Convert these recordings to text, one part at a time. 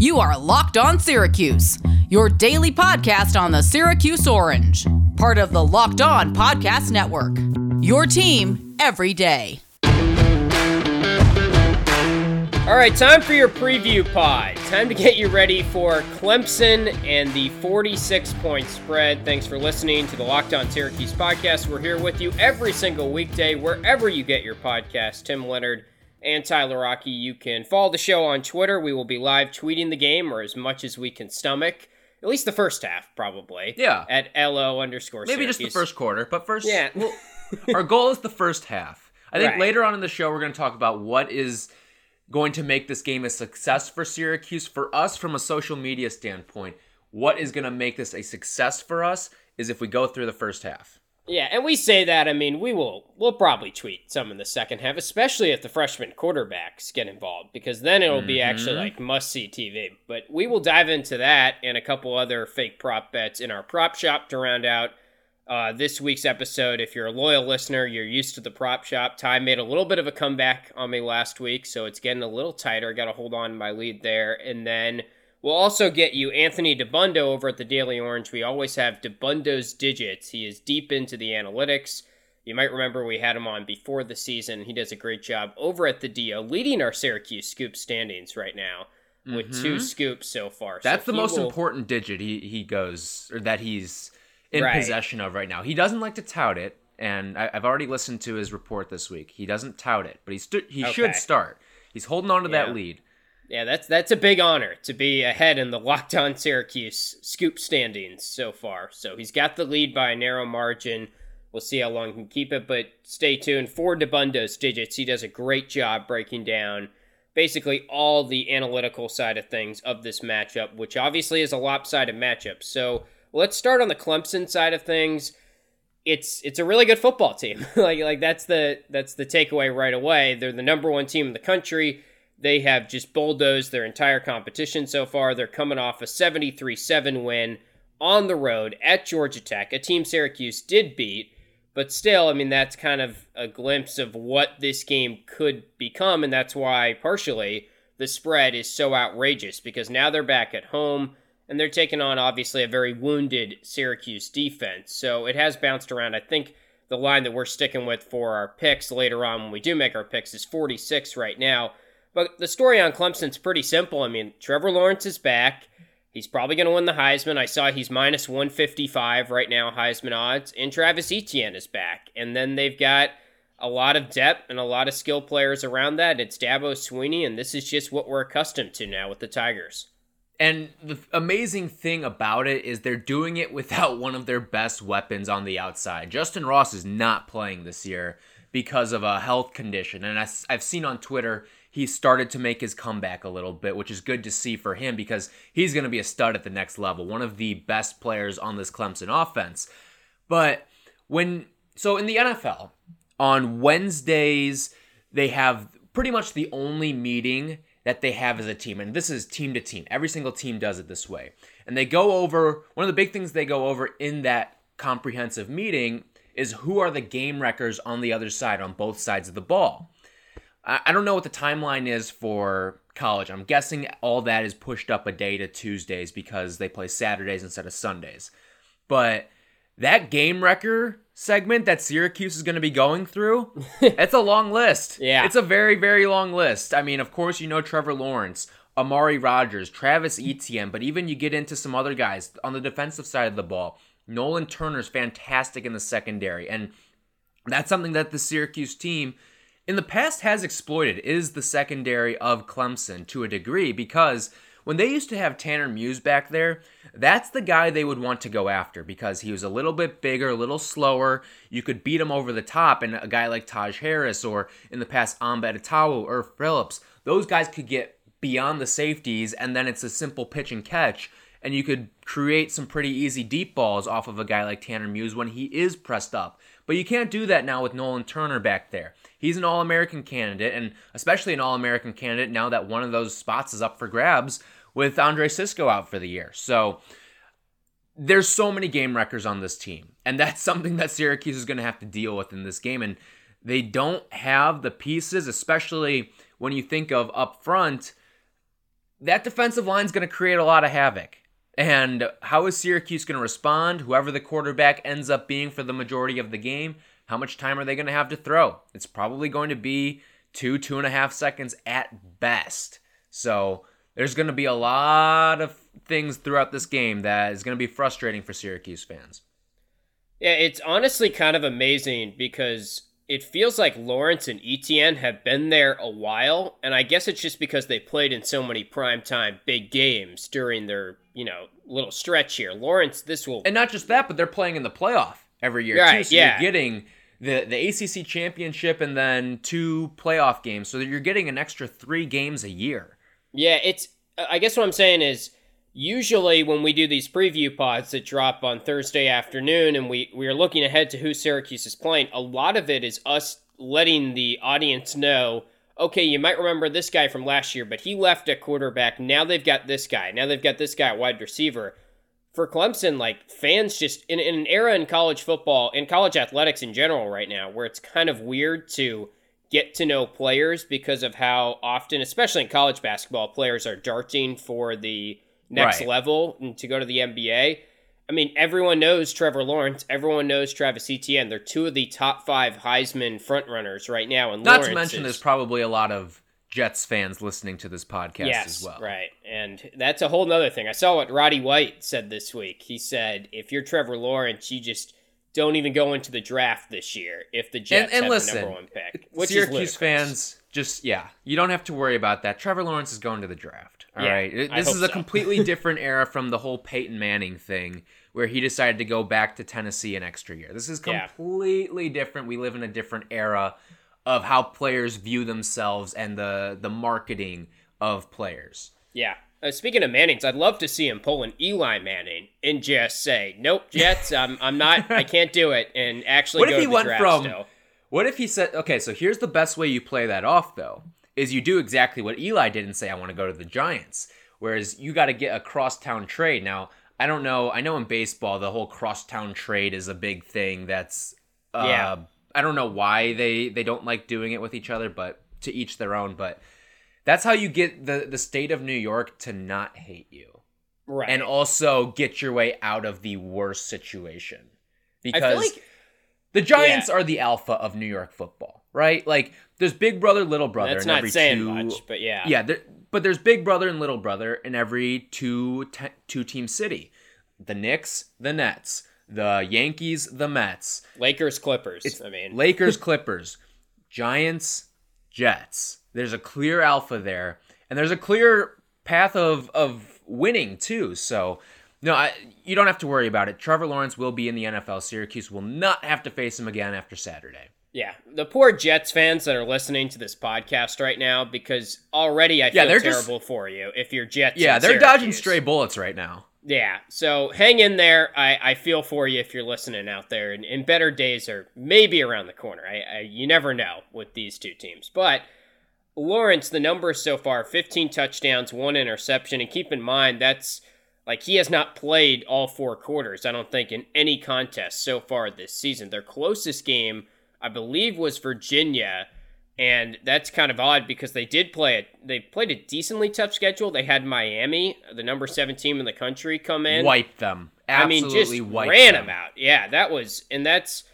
You are Locked On Syracuse, your daily podcast on the Syracuse Orange, part of the Locked On Podcast Network. Your team every day. All right, time for your preview pod. Time to get you ready for Clemson and the 46 point spread. Thanks for listening to the Locked On Syracuse podcast. We're here with you every single weekday, wherever you get your podcast. Tim Leonard and Tyler Rocky. You can follow the show on Twitter. We will be live tweeting the game or as much as we can stomach. At least the first half, probably. Yeah. At LO underscore Maybe just the first quarter, but first, Yeah. well, our goal is the first half. I think Right. later on in the show, we're going to talk about what is going to make this game a success for Syracuse. For us, from a social media standpoint, what is going to make this a success for us is if we go through the first half. Yeah, and we say that. I mean, we will we'll probably tweet some in the second half, especially if the freshman quarterbacks get involved, because then it'll be actually like must see TV. But we will dive into that and a couple other fake prop bets in our prop shop to round out uh, this week's episode. If you're a loyal listener, you're used to the prop shop. Ty made a little bit of a comeback on me last week, so it's getting a little tighter. Got to hold on to my lead there, and then. We'll also get you Anthony Dabbundo over at the Daily Orange. We always have Dabbundo's digits. He is deep into the analytics. You might remember we had him on before the season. He does a great job over at the DO, leading our Syracuse scoop standings right now with two scoops so far. So Mm-hmm. That's the most will- important digit he, he goes, or that he's in Right. possession of right now. He doesn't like to tout it, and I, I've already listened to his report this week. He doesn't tout it, but he, stu- he Okay. should start. He's holding on to Yeah. that lead. Yeah, that's that's a big honor to be ahead in the Locked On Syracuse scoop standings so far. So he's got the lead by a narrow margin. We'll see how long he can keep it, but stay tuned for Dabbundo's digits. He does a great job breaking down basically all the analytical side of things of this matchup, which obviously is a lopsided matchup. So let's start on the Clemson side of things. It's it's a really good football team. like like that's the that's the takeaway right away. They're the number one team in the country. They have just bulldozed their entire competition so far. They're coming off a 73 7 win on the road at Georgia Tech, a team Syracuse did beat. But still, I mean, that's kind of a glimpse of what this game could become. And that's why, partially, the spread is so outrageous because now they're back at home and they're taking on, obviously, a very wounded Syracuse defense. So it has bounced around. I think the line that we're sticking with for our picks later on when we do make our picks is 46 right now. But the story on Clemson's pretty simple. I mean, Trevor Lawrence is back. He's probably going to win the Heisman. I saw he's minus 155 right now, Heisman odds. And Travis Etienne is back. And then they've got a lot of depth and a lot of skill players around that. It's Dabo Swinney, and this is just what we're accustomed to now with the Tigers. And the amazing thing about it is they're doing it without one of their best weapons on the outside. Justin Ross is not playing this year because of a health condition. And I, have seen on Twitter he started to make his comeback a little bit, which is good to see for him because he's going to be a stud at the next level, one of the best players on this Clemson offense. But when, so in the NFL, on Wednesdays, they have pretty much the only meeting that they have as a team. And this is team to team. Every single team does it this way. And they go over, one of the big things they go over in that comprehensive meeting is who are the game wreckers on the other side, on both sides of the ball. I don't know what the timeline is for college. I'm guessing all that is pushed up a day to Tuesdays because they play Saturdays instead of Sundays. But that game wrecker segment that Syracuse is going to be going through, it's a long list. Yeah. It's a very, very long list. I mean, of course, you know Trevor Lawrence, Amari Rodgers, Travis Etienne, but even you get into some other guys on the defensive side of the ball. Nolan Turner's fantastic in the secondary. And that's something that the Syracuse team in the past has exploited is the secondary of Clemson to a degree because when they used to have Tanner Muse back there, that's the guy they would want to go after because he was a little bit bigger, a little slower. You could beat him over the top, and a guy like Taj Harris or in the past Etta-Tawo or Phillips, those guys could get beyond the safeties, and then it's a simple pitch and catch, and you could create some pretty easy deep balls off of a guy like Tanner Muse when he is pressed up. But you can't do that now with Nolan Turner back there. He's an All American candidate, and especially an All American candidate now that one of those spots is up for grabs with Andre Cisco out for the year. So there's so many game wreckers on this team, and that's something that Syracuse is going to have to deal with in this game. And they don't have the pieces, especially when you think of up front. that defensive line is going to create a lot of havoc. And how is Syracuse going to respond? Whoever the quarterback ends up being for the majority of the game, how much time are they going to have to throw? It's probably going to be two, two and a half seconds at best. So there's going to be a lot of things throughout this game that is going to be frustrating for Syracuse fans. Yeah, it's honestly kind of amazing because it feels like Lawrence and Etienne have been there a while, and I guess it's just because they played in so many primetime big games during their, you know, little stretch here. Lawrence, this will And not just that, but they're playing in the playoff every year Right, too. So yeah. you're getting the the ACC championship and then two playoff games. So that you're getting an extra 3 games a year. Yeah, it's. I guess what I'm saying is, usually when we do these preview pods that drop on Thursday afternoon, and we we are looking ahead to who Syracuse is playing, a lot of it is us letting the audience know. Okay, you might remember this guy from last year, but he left at quarterback. Now they've got this guy. Now they've got this guy at wide receiver. For Clemson, like fans just in, in an era in college football, in college athletics in general right now, where it's kind of weird to get to know players because of how often, especially in college basketball, players are darting for the next Right. level and to go to the NBA. I mean, everyone knows Trevor Lawrence. Everyone knows Travis Etienne. They're two of the top five Heisman frontrunners right now. And Not Lawrence to mention is- there's probably a lot of Jets fans listening to this podcast yes, as well. right. And that's a whole nother thing. I saw what Roddy White said this week. He said, if you're Trevor Lawrence, you just don't even go into the draft this year if the Jets and have listen, the number one pick. Which Syracuse fans, just yeah, you don't have to worry about that. Trevor Lawrence is going to the draft. All Yeah, right, this is a so. completely different era from the whole Peyton Manning thing, where he decided to go back to Tennessee an extra year. This is Yeah. completely different. We live in a different era of how players view themselves and the the marketing of players. Yeah. Uh, speaking of Mannings, I'd love to see him pull an Eli Manning and just say, "Nope, Jets, I'm, I'm not, I can't do it," and actually What if he went from- still. What if he said, okay, so here's the best way you play that off, though, is you do exactly what Eli did and say, I want to go to the Giants. Whereas you got to get a crosstown trade. Now, I don't know. I know in baseball, the whole crosstown trade is a big thing. That's, uh, Yeah. I don't know why they, they don't like doing it with each other, but to each their own. But that's how you get the, the state of New York to not hate you Right. and also get your way out of the worst situation. Because like the Giants Yeah. are the alpha of New York football, right? Like there's Big Brother, Little Brother. that's in not every saying two, much, but yeah. Yeah, there, but there's Big Brother and Little Brother in every two te- two team city. The Knicks, the Nets, the Yankees, the Mets, Lakers, Clippers. It's I mean, Lakers, Clippers, Giants, Jets. There's a clear alpha there, and there's a clear path of of winning too. So, no, I, you don't have to worry about it. Trevor Lawrence will be in the NFL. Syracuse will not have to face him again after Saturday. yeah, the poor Jets fans that are listening to this podcast right now, because already I feel Yeah, they're just- terrible for you if you're Jets. Yeah, they're dodging stray bullets right now. Yeah, so hang in there. I, I feel for you if you're listening out there, and, and better days are maybe around the corner. I, I you never know with these two teams, but Lawrence, the numbers so far: 15 touchdowns, one interception, and keep in mind that's like he has not played all four quarters. I don't think in any contest so far this season. Their closest game, I believe, was Virginia. And that's kind of odd because they did play it. They played a decently tough schedule. They had Miami, the number seven team in the country, come in. Wipe them. I mean, just ran them. them out. Yeah, that was, and that's,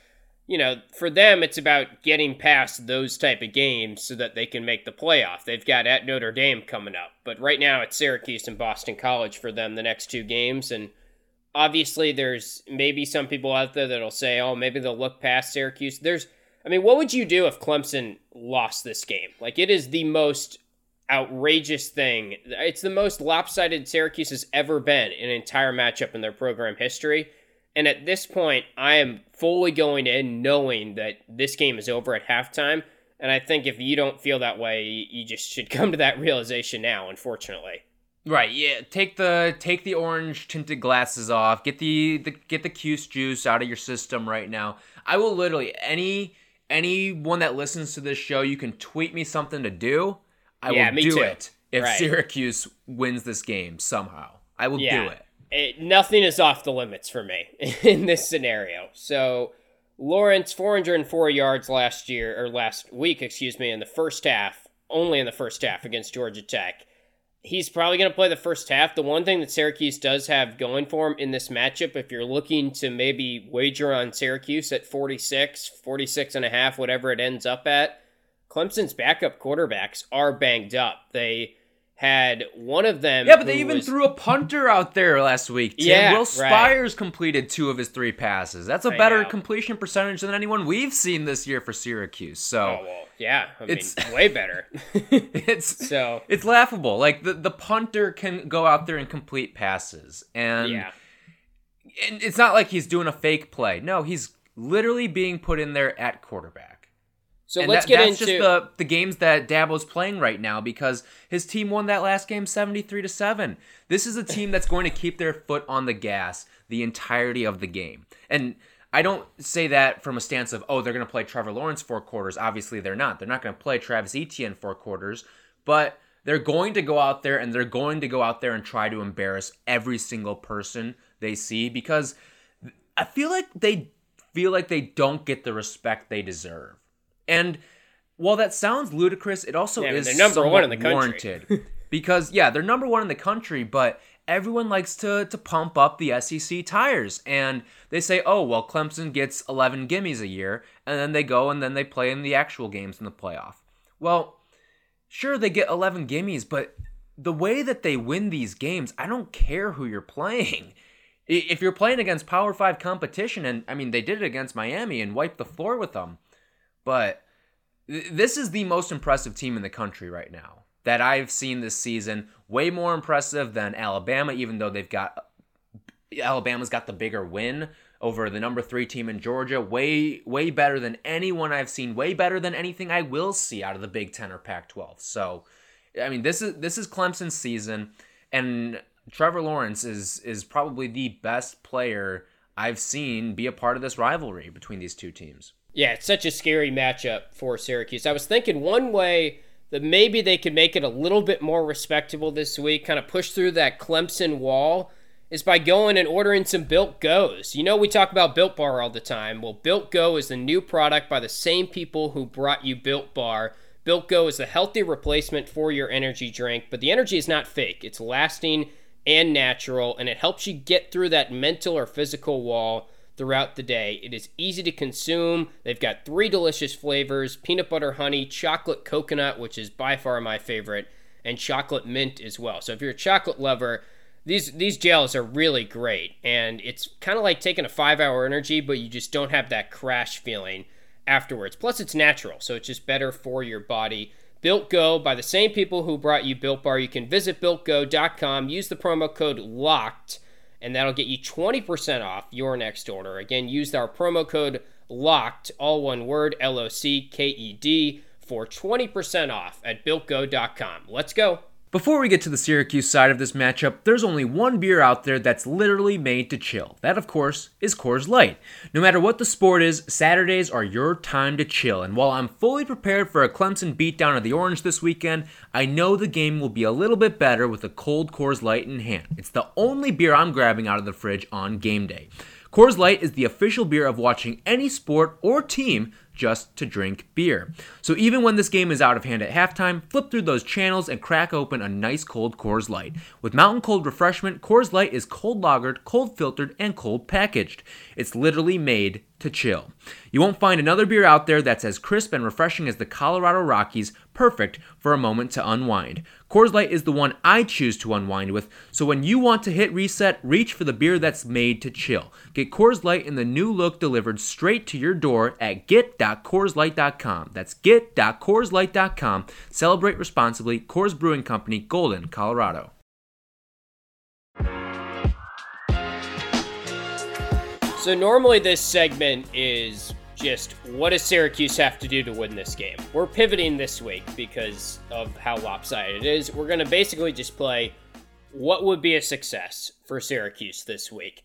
you know, for them, it's about getting past those type of games so that they can make the playoff. They've got at Notre Dame coming up, but right now it's Syracuse and Boston College for them the next two games, and obviously there's maybe some people out there that'll say, oh, maybe they'll look past Syracuse. There's, I mean, what would you do if Clemson lost this game? Like, it is the most outrageous thing. It's the most lopsided Syracuse has ever been in an entire matchup in their program history. And at this point, I am fully going in knowing that this game is over at halftime. And I think if you don't feel that way, you just should come to that realization now, unfortunately. Right, yeah. Take the take the orange tinted glasses off. Get the, the get the Cuse juice out of your system right now. I will literally any anyone that listens to this show, you can tweet me something to do. I Yeah, will do too. it if Right. Syracuse wins this game somehow. I will Yeah. do it. it, nothing is off the limits for me in this scenario. So Lawrence, 404 yards last year or last week, excuse me, in the first half, only in the first half against Georgia Tech. He's probably going to play the first half. The one thing that Syracuse does have going for him in this matchup, if you're looking to maybe wager on Syracuse at 46, 46 and a half, whatever it ends up at, Clemson's backup quarterbacks are banged up. They had one of them. Yeah, but they even was- threw a punter out there last week. Tim. Yeah, Will right. Spiers completed two of his three passes. That's a I better know. completion percentage than anyone we've seen this year for Syracuse. So Oh, well, yeah. I It's- mean, way better. it's so, it's laughable. Like the, the punter can go out there and complete passes. And, yeah. and it's not like he's doing a fake play. No, he's literally being put in there at quarterback. So and let's that- get that's into just the the games that Dabo's playing right now because his team won that last game 73 to 7. This is a team that's going to keep their foot on the gas the entirety of the game. And I don't say that from a stance of oh they're going to play Trevor Lawrence four quarters. Obviously they're not. They're not going to play Travis Etienne four quarters, but they're going to go out there and they're going to go out there and try to embarrass every single person they see because I feel like they feel like they don't get the respect they deserve. And while that sounds ludicrous, it also Yeah, is number one in the country. warranted. because yeah, they're number one in the country, but everyone likes to to pump up the SEC tires, and they say, oh well, Clemson gets 11 gimmies a year, and then they go and then they play in the actual games in the playoff. Well, sure they get 11 gimmies, but the way that they win these games, I don't care who you're playing. If you're playing against Power 5 competition and I mean they did it against Miami and wiped the floor with them. But th- this is the most impressive team in the country right now that I've seen this season. Way more impressive than Alabama even though they've got Alabama's got the bigger win over the number 3 team in Georgia. Way way better than anyone I've seen. Way better than anything I will see out of the Big 10 or Pac-12. So I mean, this is this is Clemson's season, and Trevor Lawrence is is probably the best player I've seen be a part of this rivalry between these two teams. Yeah, it's such a scary matchup for Syracuse. I was thinking one way that maybe they could make it a little bit more respectable this week, kind of push through that Clemson wall, is by going and ordering some Built Goes. You know, we talk about Built Bar all the time. Well, Built Go is the new product by the same people who brought you Built Bar. Built Go is a healthy replacement for your energy drink, but the energy is not fake. It's lasting and natural, and it helps you get through that mental or physical wall throughout the day. It is easy to consume. They've got three delicious flavors peanut butter honey, chocolate coconut, which is by far my favorite, and chocolate mint as well. So if you're a chocolate lover, these these gels are really great and it's kind of like taking a 5 hour energy but you just don't have that crash feeling afterwards plus it's natural so it's just better for your body built go by the same people who brought you built bar you can visit builtgo.com use the promo code locked and that'll get you 20% off your next order. Again use our promo code locked all one word l-o-c-k-e-d for 20% off at builtgo.com let's go Before we get to the Syracuse side of this matchup, there's only one beer out there that's literally made to chill. That, of course, is Coors Light. No matter what the sport is, Saturdays are your time to chill. And while I'm fully prepared for a Clemson beatdown of the Orange this weekend, I know the game will be a little bit better with a cold Coors Light in hand. It's the only beer I'm grabbing out of the fridge on game day. Coors Light is the official beer of watching any sport or team just to drink beer. So even when this game is out of hand at halftime, flip through those channels and crack open a nice cold Coors Light. With mountain cold refreshment, Coors Light is cold lagered, cold filtered, and cold packaged. It's literally made to chill. You won't find another beer out there that's as crisp and refreshing as the Colorado Rockies, perfect for a moment to unwind. Coors Light is the one I choose to unwind with, so when you want to hit reset, reach for the beer that's made to chill. Get Coors Light in the new look delivered straight to your door at get.coorslight.com. That's get.coorslight.com. Celebrate responsibly. Coors Brewing Company, Golden, Colorado. So normally this segment is just what does Syracuse have to do to win this game? We're pivoting this week because of how lopsided it is. We're going to basically just play what would be a success for Syracuse this week.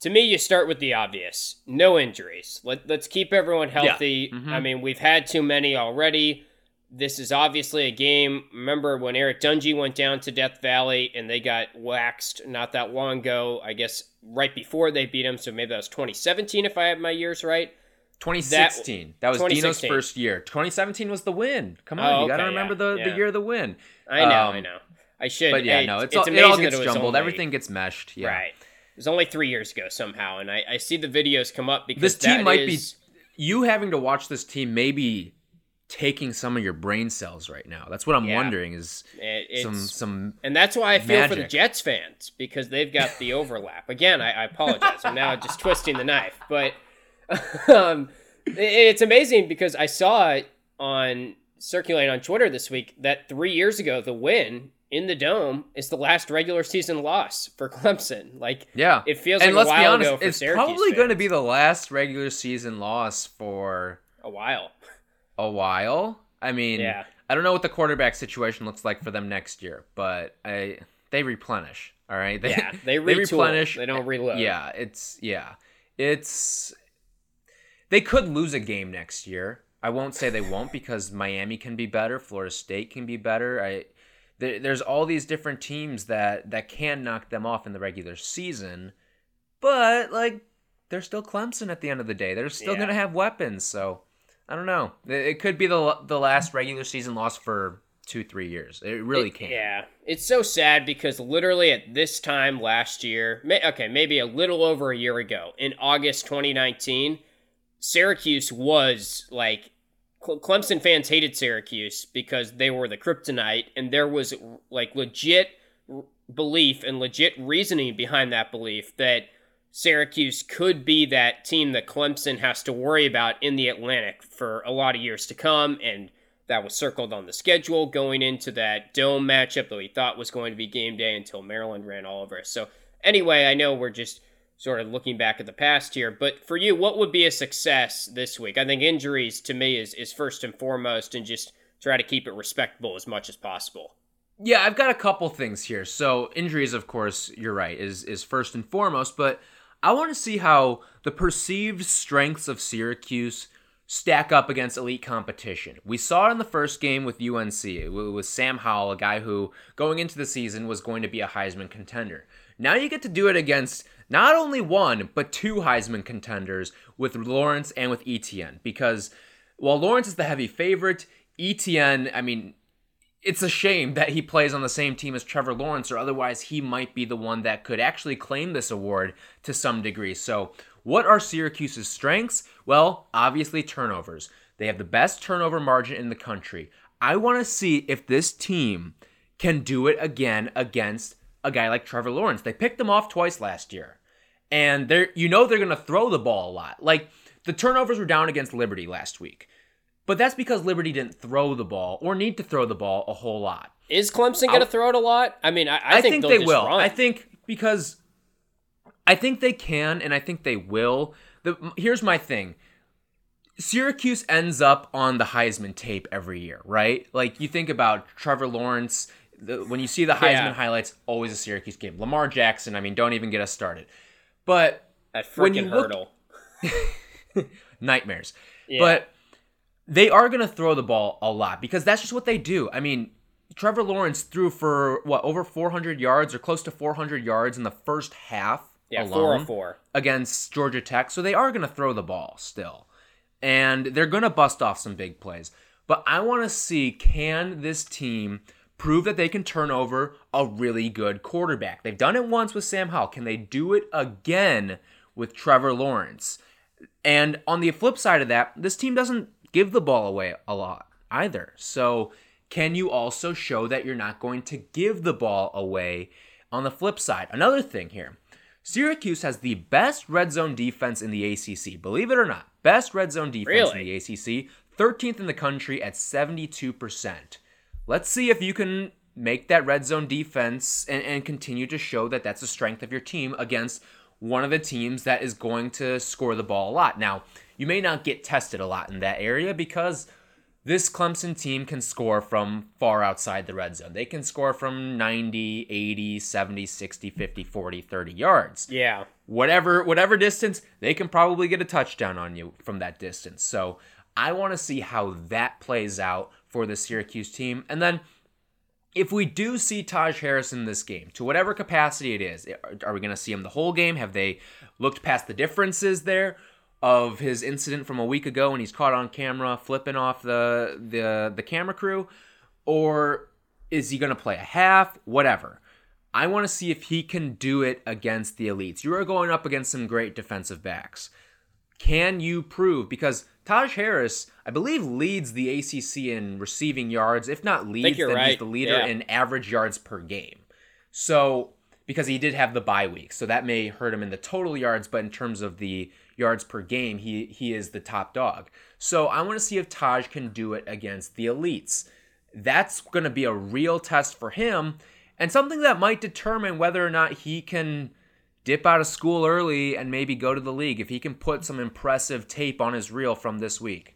To me, you start with the obvious. No injuries. Let, let's keep everyone healthy. Mm-hmm. I mean, we've had too many already. This is obviously a game. Remember when Eric Dungey went down to Death Valley and they got waxed not that long ago? I guess right before they beat him. So maybe that was 2017 if I have my years right. 2016. That, was Dino's first year. 2017 was the win. Come on, Oh, you got to remember yeah, the, the year of the win. I know, Um, I know. I should. But yeah, it- no, it's, it's all, amazing it all that gets it jumbled. only- Everything gets meshed. Yeah. Right. It was only three years ago somehow, and I, I see the videos come up because This team that might is- be you having to watch this team maybe taking some of your brain cells right now. That's what I'm Yeah. wondering is it- some some and that's why I feel for the. Jets fans because they've got the overlap. Again, I, I apologize. I'm now just twisting the knife, but um, it- it's amazing because I saw it on circulating on Twitter this week that three years ago the win in the dome is the last regular season loss for Clemson. Like, yeah. it feels and like let's a be while honest, ago for it's Syracuse probably going to be the last regular season loss for a while. A while. I mean, Yeah. I don't know what the quarterback situation looks like for them next year, but I they replenish. All right, they, Yeah, they retool. They don't reload. Yeah, it's yeah, it's they could lose a game next year. I won't say they won't because Miami can be better, Florida State can be better. I there, there's all these different teams that that can knock them off in the regular season, but like they're still Clemson at the end of the day. They're still Yeah. gonna have weapons, so I don't know. It could be the the last regular season loss for two three years. It really It- can. Yeah, it's so sad because literally at this time last year, may, okay, maybe a little over a year ago, in August 2019, Syracuse was like Clemson fans hated Syracuse because they were the kryptonite, and there was like legit belief and legit reasoning behind that belief that Syracuse could be that team that Clemson has to worry about in the Atlantic for a lot of years to come, and that was circled on the schedule going into that dome matchup that we thought was going to be game day until Maryland ran all over us. So anyway, I know we're just sort of looking back at the past here, but for you, what would be a success this week? I think injuries to me is is first and foremost, and just try to keep it respectable as much as possible. Yeah, I've got a couple things here. So injuries, of course, you're right, is is first and foremost. But I want to see how the perceived strengths of Syracuse stack up against elite competition. We saw it in the first game with UNC. It was Sam Howell, a guy who going into the season was going to be a Heisman contender. Now you get to do it against not only one but two Heisman contenders with Lawrence and with Etienne because while Lawrence is the heavy favorite, Etienne, I mean, it's a shame that he plays on the same team as Trevor Lawrence, or otherwise he might be the one that could actually claim this award to some degree. So, what are Syracuse's strengths? Well, obviously turnovers. They have the best turnover margin in the country. I want to see if this team can do it again against a guy like Trevor Lawrence. They picked him off twice last year. And they're you know they're going to throw the ball a lot. Like the turnovers were down against Liberty last week. But that's because Liberty didn't throw the ball or need to throw the ball a whole lot. Is Clemson going to throw it a lot? I mean, I, I, I, think, think, just will. Run. I think because I think they can and I think they will. The here's my thing. Syracuse ends up on the Heisman tape every year, right? Like you think about Trevor Lawrence, the, when you see the Heisman Yeah. highlights, always a Syracuse game. Lamar Jackson, I mean, don't even get us started. But that when you freaking look- hurdle. nightmares. Yeah. But they are going to throw the ball a lot because that's just what they do. I mean, Trevor Lawrence threw for what over 400 yards or close to 400 yards in the first half Yeah, oh alone four or four. against Georgia Tech. So they are going to throw the ball still. And they're going to bust off some big plays. But I want to see can this team prove that they can turn over a really good quarterback? They've done it once with Sam Howell. Can they do it again with Trevor Lawrence? And on the flip side of that, this team doesn't give the ball away a lot either. So, can you also show that you're not going to give the ball away on the flip side? Another thing here Syracuse has the best red zone defense in the ACC. Believe it or not, best red zone defense in the ACC, 13th in the country at 72%. Let's see if you can make that red zone defense and, and continue to show that that's the strength of your team against one of the teams that is going to score the ball a lot. Now, you may not get tested a lot in that area because this Clemson team can score from far outside the red zone. They can score from 90, 80, 70, 60, 50, 40, 30 yards Yeah. whatever whatever distance they can probably get a touchdown on you from that distance so i want to see how that plays out for the syracuse team and then if we do see Taj Harris in this game, to whatever capacity it is, are we going to see him the whole game? Have they looked past the differences there of his incident from a week ago when he's caught on camera flipping off the the the camera crew, or is he going to play a half? Whatever. I want to see if he can do it against the elites. You are going up against some great defensive backs. Can you prove? Because Taj Harris, I believe, leads the ACC in receiving yards. If not leads, then right. he's the leader yeah. in average yards per game. So, because he did have the bye week, so that may hurt him in the total yards, but in terms of the yards per game, he he is the top dog. So I want to see if Taj can do it against the elites. That's going to be a real test for him and something that might determine whether or not he can dip out of school early and maybe go to the league if he can put some impressive tape on his reel from this week.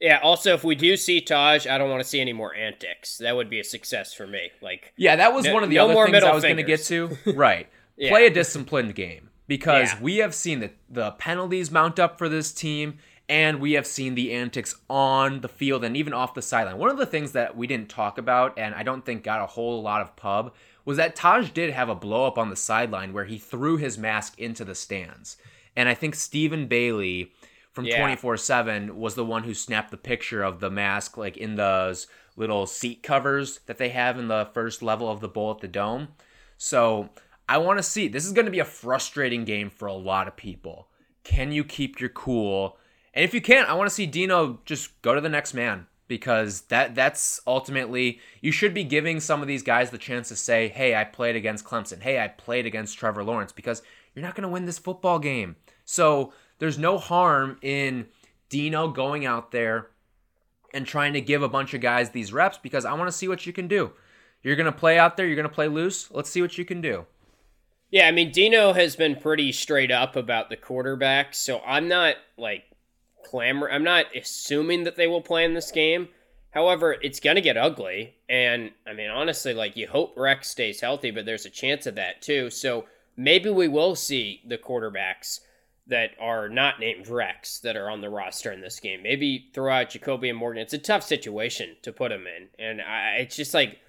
Yeah, also if we do see Taj, I don't want to see any more antics. That would be a success for me. Like Yeah, that was no, one of the no other things I was going to get to. Right. yeah. Play a disciplined game because Yeah. we have seen the the penalties mount up for this team and we have seen the antics on the field and even off the sideline. One of the things that we didn't talk about and I don't think got a whole lot of pub was that Taj did have a blow up on the sideline where he threw his mask into the stands. And I think Stephen Bailey from Yeah. 24 7 was the one who snapped the picture of the mask like in those little seat covers that they have in the first level of the bowl at the dome. So I want to see. This is going to be a frustrating game for a lot of people. Can you keep your cool? And if you can't, I want to see Dino just go to the next man because that that's ultimately you should be giving some of these guys the chance to say, "Hey, I played against Clemson. Hey, I played against Trevor Lawrence" because you're not going to win this football game. So, there's no harm in Dino going out there and trying to give a bunch of guys these reps because I want to see what you can do. You're going to play out there, you're going to play loose. Let's see what you can do. Yeah, I mean Dino has been pretty straight up about the quarterbacks, so I'm not like clamor I'm not assuming that they will play in this game. However, it's gonna get ugly, and I mean honestly, like you hope Rex stays healthy, but there's a chance of that too. So maybe we will see the quarterbacks that are not named Rex that are on the roster in this game. Maybe throw out JaCobian Morgan. It's a tough situation to put them in, and I, it's just like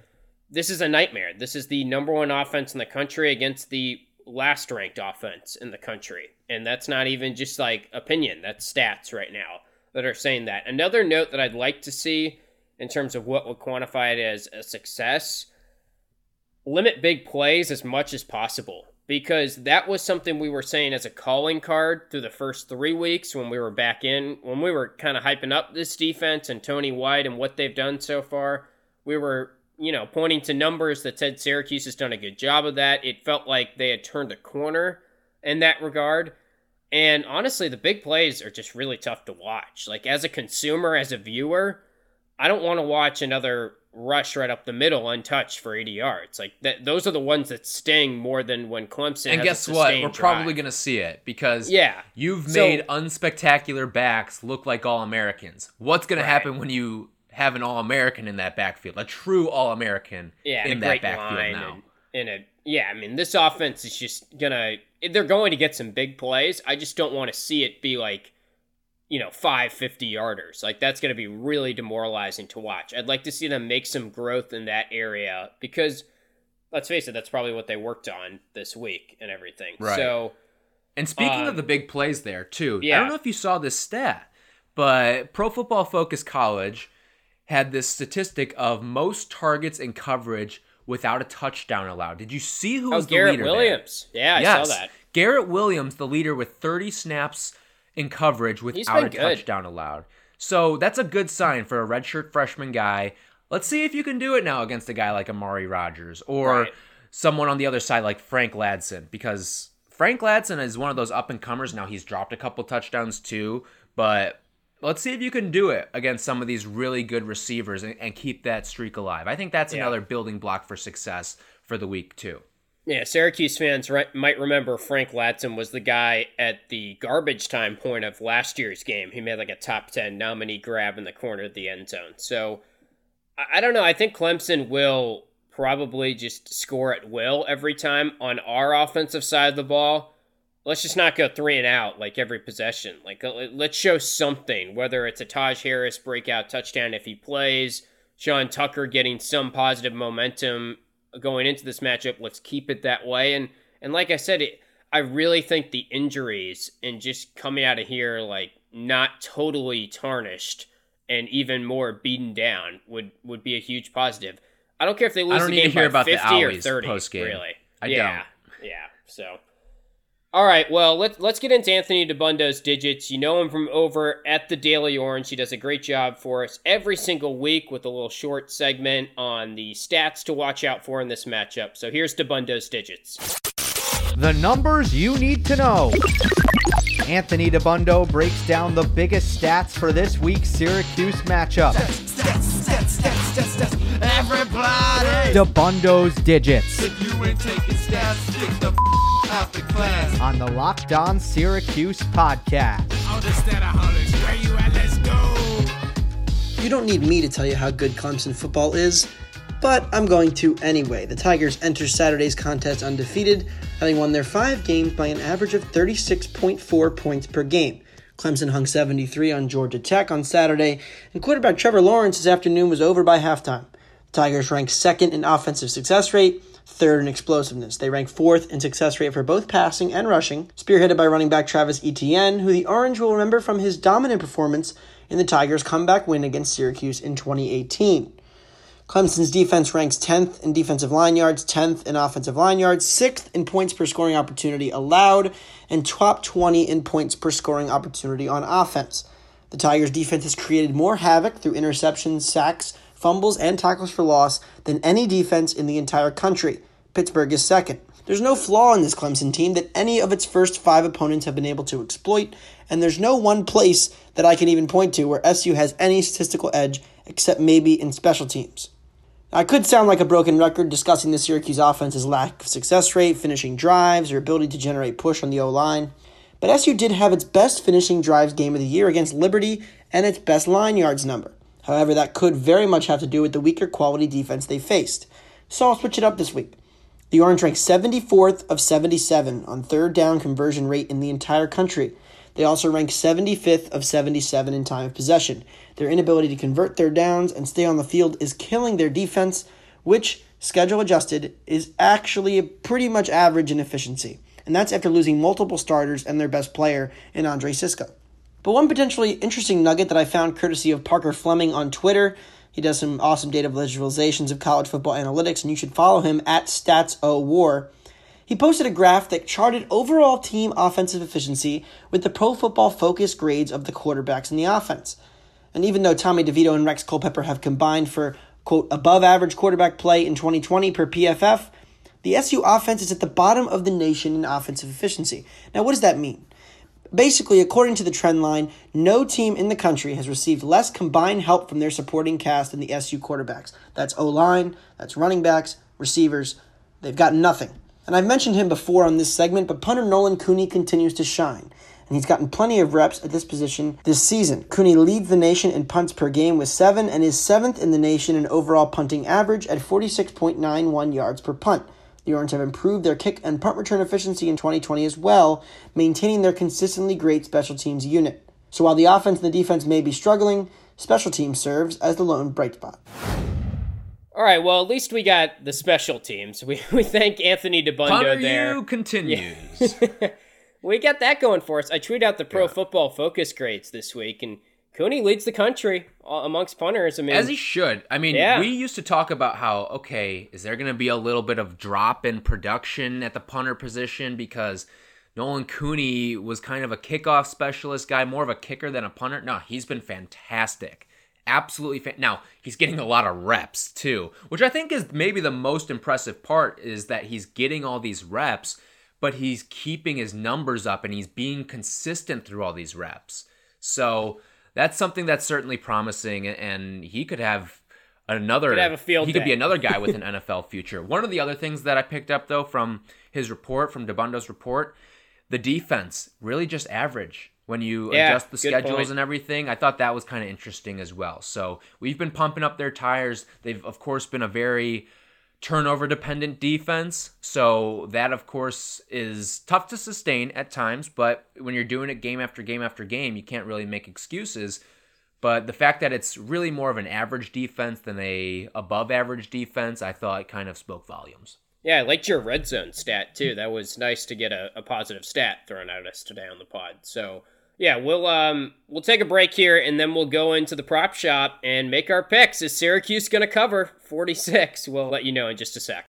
this is a nightmare. This is the number one offense in the country against the last ranked offense in the country. And that's not even just like opinion, that's stats right now that are saying that. Another note that I'd like to see in terms of what would quantify it as a success limit big plays as much as possible because that was something we were saying as a calling card through the first three weeks when we were back in, when we were kind of hyping up this defense and Tony White and what they've done so far. We were you know, pointing to numbers that said Syracuse has done a good job of that. It felt like they had turned a corner in that regard. And honestly, the big plays are just really tough to watch. Like, as a consumer, as a viewer, I don't want to watch another rush right up the middle untouched for 80 yards. Like, that, those are the ones that sting more than when Clemson And guess what? We're probably going to see it because Yeah. you've So- made unspectacular backs look like all Americans. What's going Right. to happen when you have an all American in that backfield? A true all American yeah, in that backfield now. And, and a yeah, I mean this offense is just gonna they're going to get some big plays. I just don't want to see it be like you know five fifty yarders. Like that's gonna be really demoralizing to watch. I'd like to see them make some growth in that area because let's face it, that's probably what they worked on this week and everything. Right. So And speaking Um, of the big plays there, too, yeah. I don't know if you saw this stat, but Pro Football Focus College had this statistic of most targets and coverage without a touchdown allowed. Did you see who oh, was the Garrett leader there? Williams. Yeah, I yes. saw that. Garrett Williams, the leader with 30 snaps in coverage without a good. touchdown allowed. So that's a good sign for a redshirt freshman guy. Let's see if you can do it now against a guy like Amari Rodgers or Right. someone on the other side like Frank Ladson because Frank Ladson is one of those up and comers. Now he's dropped a couple touchdowns too, but let's see if you can do it against some of these really good receivers and, and keep that streak alive. I think that's Yeah. another building block for success for the week too. Yeah, Syracuse fans re- might remember Frank Ladson was the guy at the garbage time point of last year's game. He made like a top 10 nominee grab in the corner of the end zone. So I, I don't know. I think Clemson will probably just score at will every time on our offensive side of the ball. Let's just not go three and out like every possession. Like uh, let's show something, whether it's a Taj Harris breakout touchdown if he plays, Sean Tucker getting some positive momentum going into this matchup. Let's keep it that way. And and like I said, it, I really think the injuries and just coming out of here like not totally tarnished and even more beaten down would would be a huge positive. I don't care if they lose I don't the need to game hear by about the 50 or 30. post-game. Really? I don't. yeah. Yeah. So. All right, well, let's let's get into Anthony Dabbundo's digits. You know him from over at the Daily Orange. He does a great job for us every single week with a little short segment on the stats to watch out for in this matchup. So here's Dabbundo's digits. The numbers you need to know. Anthony Dabbundo breaks down the biggest stats for this week's Syracuse matchup. Everybody, Dabbundo's digits if you ain't taking stats, get the f- out the class. on the Locked On Syracuse podcast. On the Stataholics, where you at? Let's go. You don't need me to tell you how good Clemson football is, but I'm going to anyway. The Tigers enter Saturday's contest undefeated, having won their five games by an average of 36.4 points per game. Clemson hung 73 on Georgia Tech on Saturday, and quarterback Trevor Lawrence this afternoon was over by halftime. Tigers rank second in offensive success rate, third in explosiveness. They rank fourth in success rate for both passing and rushing, spearheaded by running back Travis Etienne, who the Orange will remember from his dominant performance in the Tigers' comeback win against Syracuse in 2018. Clemson's defense ranks 10th in defensive line yards, 10th in offensive line yards, 6th in points per scoring opportunity allowed, and top 20 in points per scoring opportunity on offense. The Tigers' defense has created more havoc through interceptions, sacks, fumbles, and tackles for loss than any defense in the entire country. Pittsburgh is second. There's no flaw in this Clemson team that any of its first five opponents have been able to exploit, and there's no one place that I can even point to where SU has any statistical edge except maybe in special teams. I could sound like a broken record discussing the Syracuse offense's lack of success rate, finishing drives, or ability to generate push on the O line. But SU did have its best finishing drives game of the year against Liberty and its best line yards number. However, that could very much have to do with the weaker quality defense they faced. So I'll switch it up this week. The Orange ranked 74th of 77 on third down conversion rate in the entire country. They also ranked 75th of 77 in time of possession. Their inability to convert third downs and stay on the field is killing their defense, which, schedule adjusted, is actually pretty much average in efficiency. And that's after losing multiple starters and their best player in Andre Cisco. But one potentially interesting nugget that I found courtesy of Parker Fleming on Twitter. He does some awesome data visualizations of college football analytics, and you should follow him at StatsOWar. He posted a graph that charted overall team offensive efficiency with the pro football focus grades of the quarterbacks in the offense. And even though Tommy DeVito and Rex Culpepper have combined for, quote, above average quarterback play in 2020 per PFF, the SU offense is at the bottom of the nation in offensive efficiency. Now, what does that mean? Basically, according to the trend line, no team in the country has received less combined help from their supporting cast than the SU quarterbacks. That's O line, that's running backs, receivers. They've got nothing. And I've mentioned him before on this segment, but punter Nolan Cooney continues to shine. And he's gotten plenty of reps at this position this season. Cooney leads the nation in punts per game with seven and is seventh in the nation in overall punting average at 46.91 yards per punt. The Orange have improved their kick and punt return efficiency in 2020 as well, maintaining their consistently great special teams unit. So while the offense and the defense may be struggling, special teams serves as the lone bright spot. All right, well, at least we got the special teams. We, we thank Anthony Dabbundo Punter there. you continues. we got that going for us. I tweeted out the pro football focus grades this week, and Cooney leads the country uh, amongst punters. I mean, As he should. I mean, Yeah. we used to talk about how, okay, is there going to be a little bit of drop in production at the punter position because Nolan Cooney was kind of a kickoff specialist guy, more of a kicker than a punter? No, he's been fantastic. Absolutely. Fa- now, he's getting a lot of reps too, which I think is maybe the most impressive part is that he's getting all these reps, but he's keeping his numbers up and he's being consistent through all these reps. So that's something that's certainly promising, and he could have another. Could have a field he could be another guy with an NFL future. One of the other things that I picked up though from his report, from Dabbundo's report, the defense really just average when you Yeah, adjust the schedules point. and everything. I thought that was kind of interesting as well. So we've been pumping up their tires. They've of course been a very turnover dependent defense. So that of course is tough to sustain at times, but when you're doing it game after game after game, you can't really make excuses. But the fact that it's really more of an average defense than a above average defense, I thought kind of spoke volumes. yeah, I liked your red zone stat too. That was nice to get a, a positive stat thrown at us today on the pod. So Yeah, we'll um we'll take a break here and then we'll go into the prop shop and make our picks. Is Syracuse going to cover 46? We'll let you know in just a sec.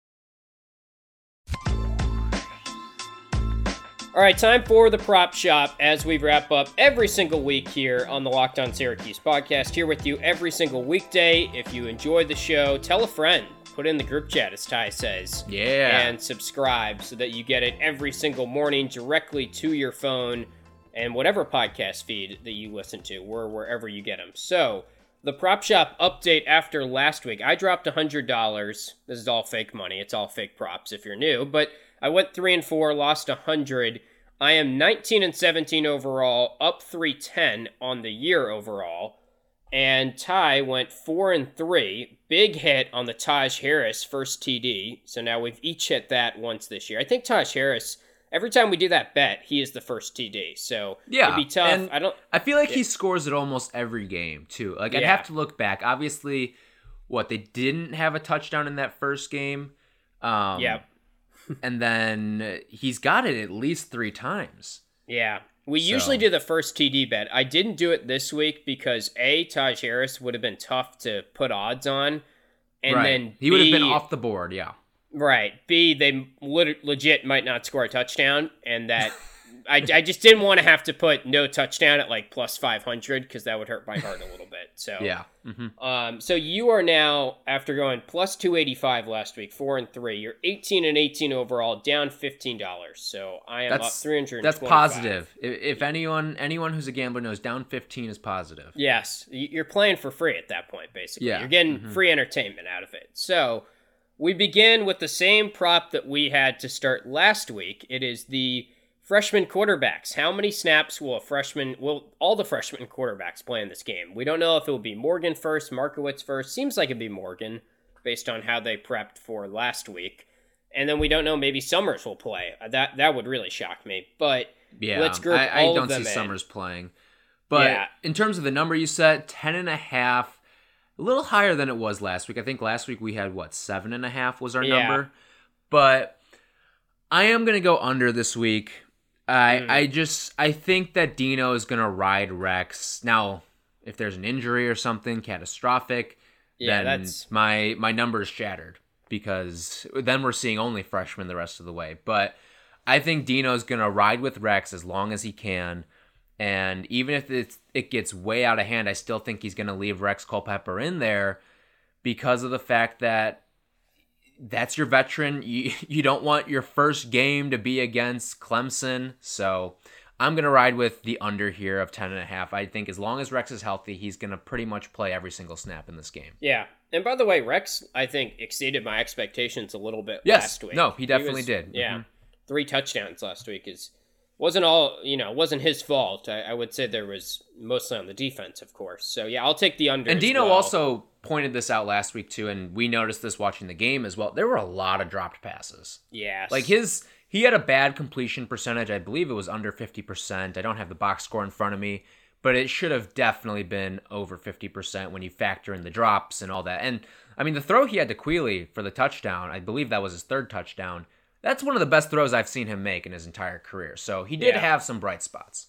All right, time for the prop shop as we wrap up every single week here on the Locked On Syracuse podcast. Here with you every single weekday. If you enjoy the show, tell a friend, put in the group chat, as Ty says. Yeah. And subscribe so that you get it every single morning directly to your phone and whatever podcast feed that you listen to, or wherever you get them. So, the prop shop update after last week, I dropped $100. This is all fake money. It's all fake props if you're new, but I went 3 and 4, lost 100. I am 19 and 17 overall, up 310 on the year overall. And Ty went 4 and 3, big hit on the Taj Harris first TD. So now we've each hit that once this year. I think Taj Harris every time we do that bet, he is the first TD. So Yeah, it'd be tough. and I don't. I feel like he scores it almost every game too. Like I'd Yeah. have to look back. Obviously, what they didn't have a touchdown in that first game. Um, Yeah, and then he's got it at least three times. yeah. We So- usually do the first TD bet. I didn't do it this week because a Taj Harris would have been tough to put odds on, and right. then he would have been off the board. Yeah. Right. B, they legit might not score a touchdown, and that I, I just didn't want to have to put no touchdown at like plus 500 because that would hurt my heart a little bit. So, Yeah. hmm Um, so you are now, after going plus 285 last week, four and three, you're 18 and 18 overall, down $15. So I am up That's 300. that's positive. If, if anyone anyone who's a gambler knows, down fifteen is positive. Yes, you're playing for free at that point, basically. Yeah. You're getting Mhm. free entertainment out of it. So we begin with the same prop that we had to start last week. It is the freshman quarterbacks. How many snaps will a freshman, will all the freshman quarterbacks play in this game? We don't know if it will be Morgan first, Markowitz first. Seems like it'd be Morgan based on how they prepped for last week. And then we don't know, maybe Summers will play. Uh, That that would really shock me. But Yeah, Let's group I, I all of don't them see in. Summers playing. But Yeah. in terms of the number you set, ten and a half, a little higher than it was last week. I think last week we had what seven and a half was our Yeah. number. But I am gonna go under this week. I Mm. I just I think that Dino is gonna ride Rex. Now, if there's an injury or something catastrophic, Yeah, then that's- my my number is shattered because then we're seeing only freshmen the rest of the way. But I think Dino's gonna ride with Rex as long as he can, and even if it's, it gets way out of hand, I still think he's gonna leave Rex Culpepper in there because of the fact that that's your veteran. You you don't want your first game to be against Clemson, so I'm gonna ride with the under here of ten and a half. I think as long as Rex is healthy, he's gonna pretty much play every single snap in this game. Yeah. And by the way, Rex, I think, exceeded my expectations a little bit Yes. last week. No, he definitely did. Yeah. Mhm. Three touchdowns last week is wasn't all you know, wasn't his fault. I, I would say there was mostly on the defense, of course. So yeah, I'll take the under. And Dino well. also pointed this out last week too, and we noticed this watching the game as well. There were a lot of dropped passes. Yes. Like his he had a bad completion percentage. I believe it was under 50%. I don't have the box score in front of me, but it should have definitely been over 50% when you factor in the drops and all that. And I mean, the throw he had to Queeley for the touchdown, I believe that was his third touchdown. That's one of the best throws I've seen him make in his entire career. So he did Yeah. have some bright spots.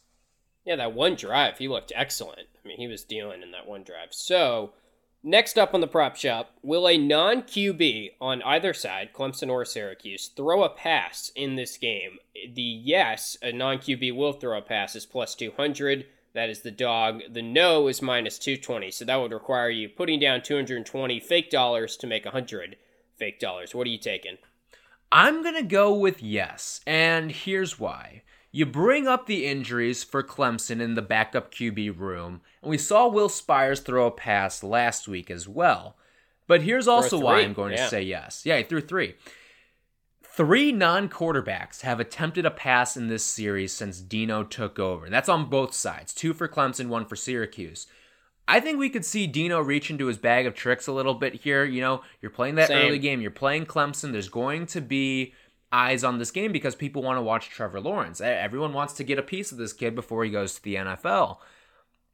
Yeah, that one drive, he looked excellent. I mean, he was dealing in that one drive. So, next up on the prop shop, will a non QB on either side, Clemson or Syracuse, throw a pass in this game? The yes, a non QB will throw a pass is plus 200. That is the dog. The no is minus 220. So, that would require you putting down 220 fake dollars to make 100 fake dollars. What are you taking? I'm going to go with yes, and here's why. You bring up the injuries for Clemson in the backup QB room, and we saw Will Spiers throw a pass last week as well. But here's also why I'm going yeah. to say yes. Yeah, he threw three. Three non quarterbacks have attempted a pass in this series since Dino took over. That's on both sides two for Clemson, one for Syracuse. I think we could see Dino reach into his bag of tricks a little bit here. You know, you're playing that Same. early game, you're playing Clemson. There's going to be eyes on this game because people want to watch Trevor Lawrence. Everyone wants to get a piece of this kid before he goes to the NFL.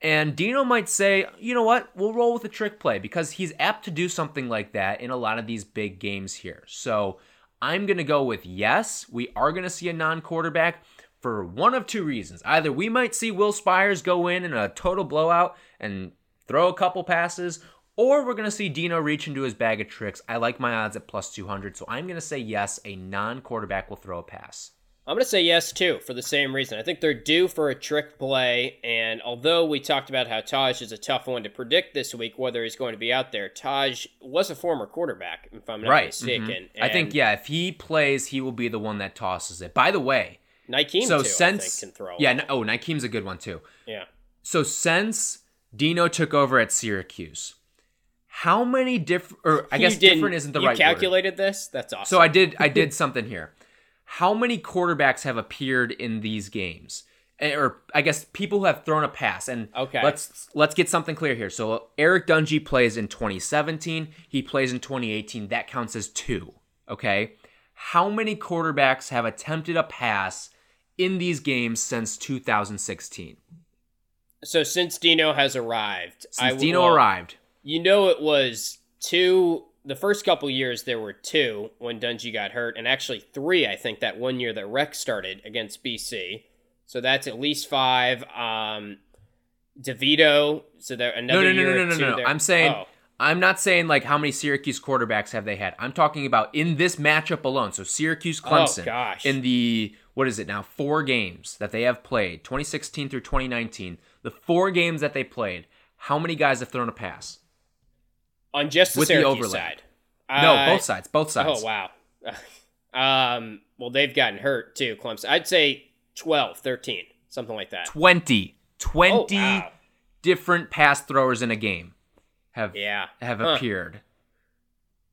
And Dino might say, you know what, we'll roll with a trick play because he's apt to do something like that in a lot of these big games here. So I'm going to go with yes, we are going to see a non quarterback. For one of two reasons. Either we might see Will Spiers go in in a total blowout and throw a couple passes, or we're going to see Dino reach into his bag of tricks. I like my odds at plus 200, so I'm going to say yes, a non quarterback will throw a pass. I'm going to say yes too for the same reason. I think they're due for a trick play, and although we talked about how Taj is a tough one to predict this week, whether he's going to be out there, Taj was a former quarterback, if I'm not Right, mm-hmm. mistaken. I think yeah, if he plays, he will be the one that tosses it. By the way, Nykeim so too, since I think, can throw. yeah, oh, Nykeim's a good one too. yeah. So since Dino took over at Syracuse, how many different or I You guess different isn't the you right word. You calculated this? That's awesome. So I did I did something here. How many quarterbacks have appeared in these games? Eh, Or I guess people who have thrown a pass. And Okay. let's let's get something clear here. So Eric Dungey plays in 2017. He plays in 2018. That counts as two. Okay. How many quarterbacks have attempted a pass in these games since 2016? So since Dino has arrived, I Since Dino well, arrived. You know, it was two. The first couple years there were two when Dungey got hurt, and actually three. I think that one year that Rex started against BC. So that's at least five. Um, DeVito. So there another no, no, no, or no, no, no. I'm saying Oh. I'm not saying like how many Syracuse quarterbacks have they had. I'm talking about in this matchup alone. So Syracuse Clemson Oh, gosh. in the what is it now? 4 games that they have played, 2016 through 2019. The 4 games that they played, how many guys have thrown a pass? on just the with the overlay. side. No, Uh, both sides, both sides. Oh wow. um. Well, they've gotten hurt too, Clemson. I'd say 12, 13, something like that. 20 20 Oh, wow. different pass throwers in a game have Yeah. have Huh. appeared.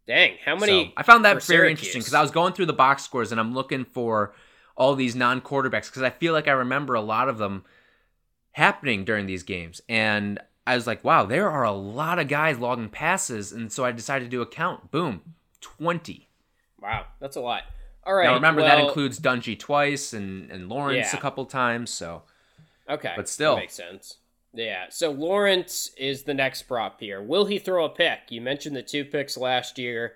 Dang, how many? So, I found that very Syracuse? interesting because I was going through the box scores and I'm looking for all these non quarterbacks because I feel like I remember a lot of them happening during these games. And I was like, wow, there are a lot of guys logging passes. And so I decided to do a count. Boom, 20. Wow, that's a lot. All right. now remember, that includes Dungey twice and, and Lawrence Yeah. a couple times. So Okay, but still. makes sense. Yeah. So Lawrence is the next prop here. Will he throw a pick? You mentioned the two picks last year.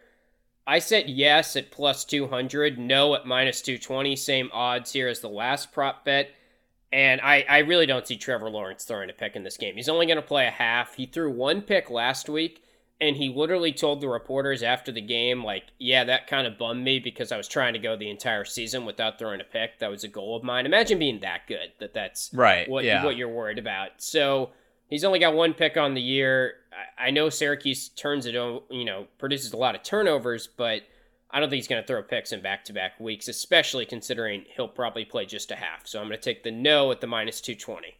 I said yes at plus 200, no at minus 220. Same odds here as the last prop bet. And I, I really don't see Trevor Lawrence throwing a pick in this game. He's only going to play a half. He threw one pick last week, and he literally told the reporters after the game, like, yeah, that kind of bummed me because I was trying to go the entire season without throwing a pick. That was a goal of mine. Imagine being that good that that's Right, what yeah. what you're worried about. So he's only got one pick on the year. I, I know Syracuse turns it, you know, produces a lot of turnovers, but I don't think he's going to throw picks in back to back weeks, especially considering he'll probably play just a half. So I'm going to take the no at the minus 220.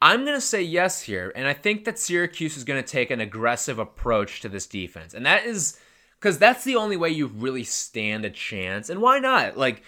I'm going to say yes here, and I think that Syracuse is going to take an aggressive approach to this defense. And that is because that's the only way you really stand a chance. And why not? Like,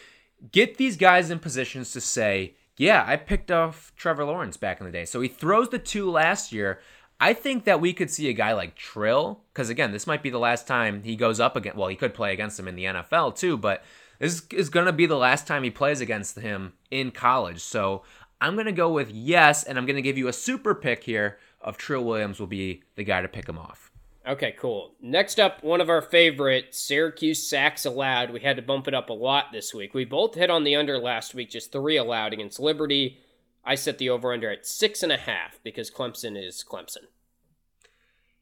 get these guys in positions to say, yeah, I picked off Trevor Lawrence back in the day. So he throws the two last year. I think that we could see a guy like Trill, because again, this might be the last time he goes up again. Well, he could play against him in the NFL too, but this is going to be the last time he plays against him in college. So I'm going to go with yes, and I'm going to give you a super pick here of Trill Williams will be the guy to pick him off. Okay, cool. Next up, one of our favorite Syracuse sacks allowed. We had to bump it up a lot this week. We both hit on the under last week, just three allowed against Liberty. I set the over under at six and a half because Clemson is Clemson.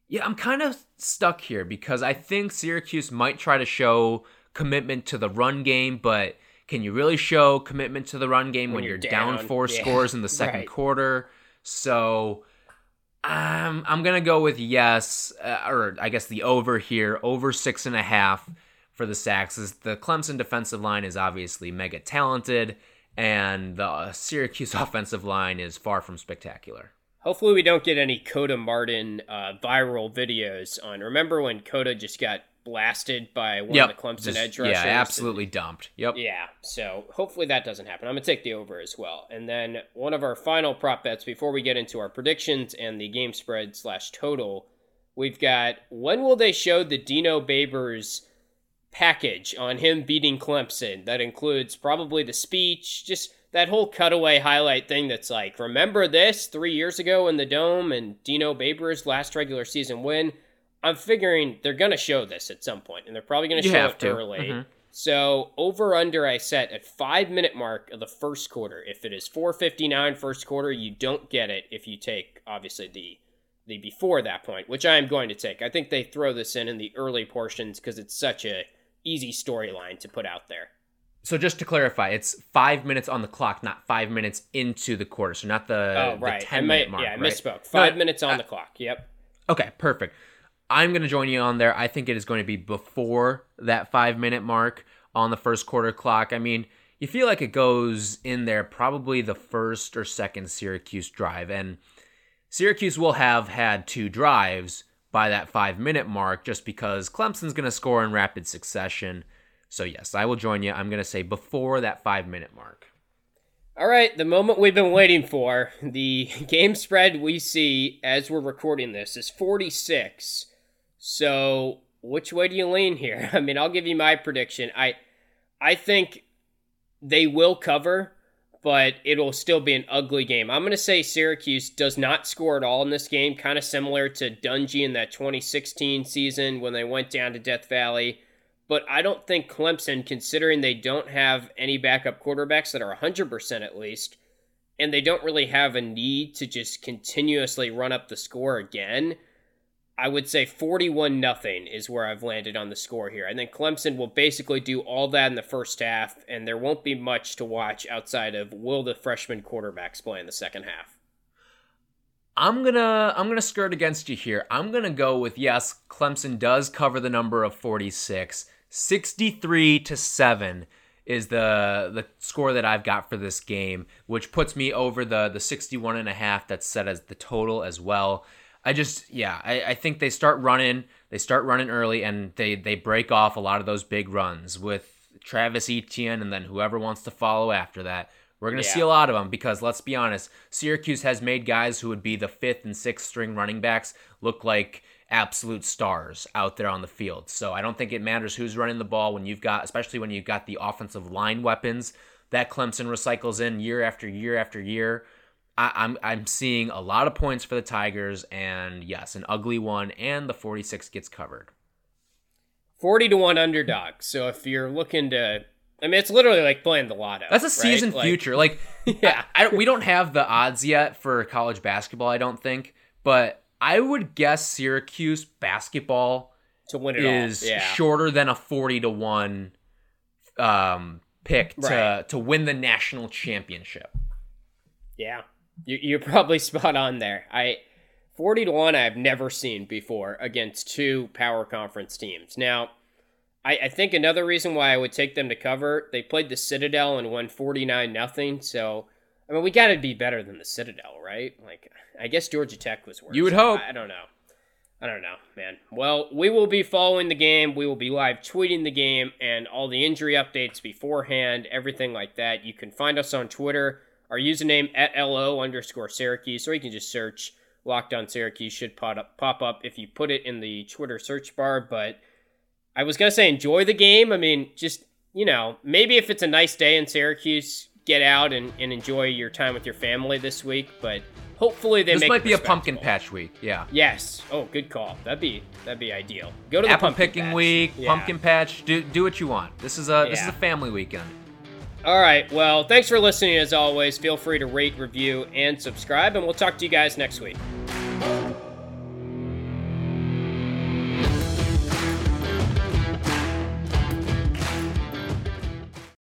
Yeah, I'm kind of stuck here because I think Syracuse might try to show commitment to the run game, but can you really show commitment to the run game when, When you're, down, down, four yeah, scores in the second right. quarter? So um, I'm gonna go with yes, uh, or I guess the over here, over six and a half for the sacks. The Clemson defensive line is obviously mega talented, and the Syracuse offensive line is far from spectacular. Hopefully, we don't get any Koda Martin uh, viral videos on. Remember when Koda just got blasted by one of the Clemson Just- edge rushers? Yeah, absolutely dumped. Yep. Yeah, so hopefully that doesn't happen. I'm going to take the over as well. And then one of our final prop bets before we get into our predictions and the game spread slash total, we've got when will they show the Dino Babers package on him beating Clemson? That includes probably the speech, just that whole cutaway highlight thing that's like, remember this three years ago in the Dome and Dino Babers' last regular season win? I'm figuring they're going to show this at some point, and they're probably going to You show have it to. early. Mhm. So over under I set at five minute mark of the first quarter. If it is 459 first quarter, you don't get it if you take obviously the the before that point, which I am going to take. I think they throw this in in the early portions because it's such a easy storyline to put out there. So just to clarify, it's five minutes on the clock, not five minutes into the quarter. So not the, oh right, the ten I minute mark. yeah, I right? misspoke. Five No, minutes on uh, the clock. Yep. Okay, perfect. I'm going to join you on there. I think it is going to be before that five minute mark on the first quarter clock. I mean, you feel like it goes in there probably the first or second Syracuse drive. And Syracuse will have had two drives by that five minute mark just because Clemson's going to score in rapid succession. So, yes, I will join you. I'm going to say before that five minute mark. All right, the moment we've been waiting for. The game spread we see as we're recording this is 46. So, which way do you lean here? I mean, I'll give you my prediction. I I think they will cover, but it'll still be an ugly game. I'm going to say Syracuse does not score at all in this game, kind of similar to Dungey in that 2016 season when they went down to Death Valley. But I don't think Clemson, considering they don't have any backup quarterbacks that are 100% at least, and they don't really have a need to just continuously run up the score again. I would say 41 nothing is where I've landed on the score here. And then Clemson will basically do all that in the first half, and there won't be much to watch outside of will the freshman quarterbacks play in the second half. I'm gonna I'm gonna skirt against you here. I'm gonna go with yes, Clemson does cover the number of 46. 63 to 7 is the the score that I've got for this game, which puts me over the the 61 and a half that's set as the total as well. I just yeah, I, I think they start running, they start running early and they they break off a lot of those big runs with Travis Etienne and then whoever wants to follow after that. We're going to see a lot of them because let's be honest, Syracuse has made guys who would be the fifth and sixth string running backs look like absolute stars out there on the field. So I don't think it matters who's running the ball when you've got, especially when you've got the offensive line weapons that Clemson recycles in year after year after year. I, I'm I'm seeing a lot of points for the Tigers, and yes, an ugly one, and the 46 gets covered. 40 to 1 underdog. So if you're looking to I mean it's literally like playing the lotto. That's a right? season Like, future. Like, Yeah. I, I, we don't have the odds yet for college basketball. I don't think, but I would guess Syracuse basketball to win it is all. Yeah. shorter than a forty to one um, pick to Right. to win the national championship. Yeah, you, you're probably spot on there. I forty to one I've never seen before against two power conference teams. Now, I, I think another reason why I would take them to cover they played the Citadel and won forty nine nothing. So I mean, we got to be better than the Citadel, right? Like, I guess Georgia Tech was worse. You would hope. I, I don't know. I don't know, man. Well, we will be following the game. We will be live tweeting the game and all the injury updates beforehand, everything like that. You can find us on Twitter. Our username at LO underscore Syracuse, or you can just search Locked on Syracuse. Should pop up, pop up if you put it in the Twitter search bar. But I was gonna say enjoy the game. I mean, just you know, maybe if it's a nice day in Syracuse, get out and, and enjoy your time with your family this week. But hopefully they This might be a pumpkin patch week. Yeah. Yes. Oh, good call. That'd be that'd be ideal. Go to the Apple pumpkin picking patch. week, Yeah. pumpkin patch. Do do what you want. This is a this is a family weekend. All right. Well, thanks for listening as always. Feel free to rate, review, and subscribe, and we'll talk to you guys next week.